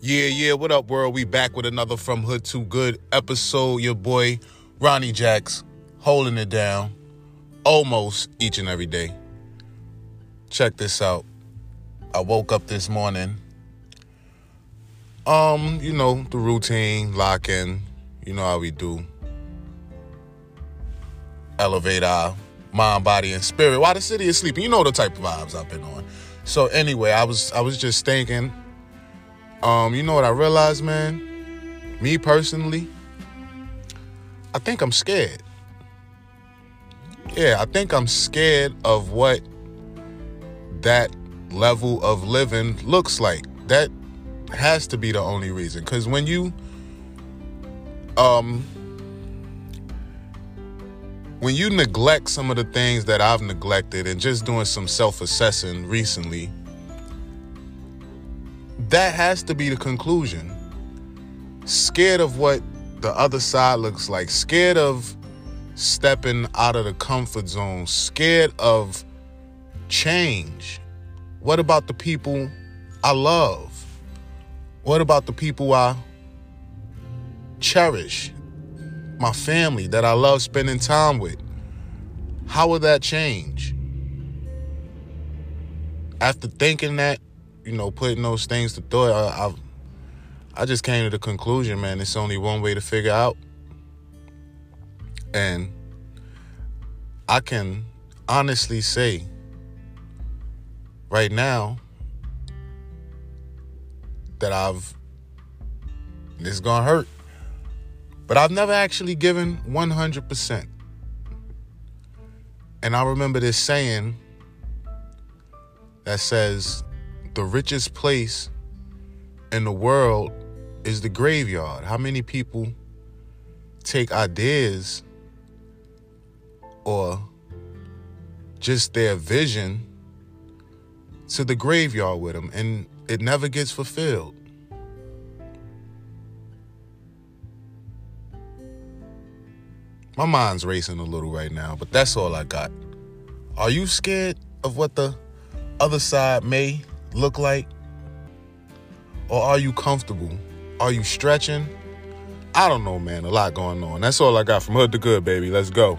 Yeah, yeah, what up, world? We back with another From Hood to Good episode. Your boy, Ronnie Jacks, holding it down almost each and every day. Check this out. I woke up this morning. Um, you know, the routine, lock in, you know how we do. Elevate our mind, body, and spirit while the city is sleeping. You know the type of vibes I've been on. So anyway, I was I was just thinking um, you know what I realized, man? Me personally, I think I'm scared. Yeah, I think I'm scared of what that level of living looks like. That has to be the only reason. Because when you, um, when you neglect some of the things that I've neglected and just doing some self assessing recently, that has to be the conclusion. Scared of what the other side looks like, scared of stepping out of the comfort zone, scared of change. What about the people I love? What about the people I cherish? My family that I love spending time with. How will that change? After thinking that, you know, putting those things to thought, I, I, I just came to the conclusion, man, it's only one way to figure out. And I can honestly say right now that I've, this is gonna hurt, but I've never actually given 100%. And I remember this saying that says, the richest place in the world is the graveyard. How many people take ideas or just their vision to the graveyard with them and it never gets fulfilled? My mind's racing a little right now, but that's all I got. Are you scared of what the other side may look like? Or are you comfortable? Are you stretching? I don't know, man. A lot going on. That's all I got from Hood to Good, baby. Let's go.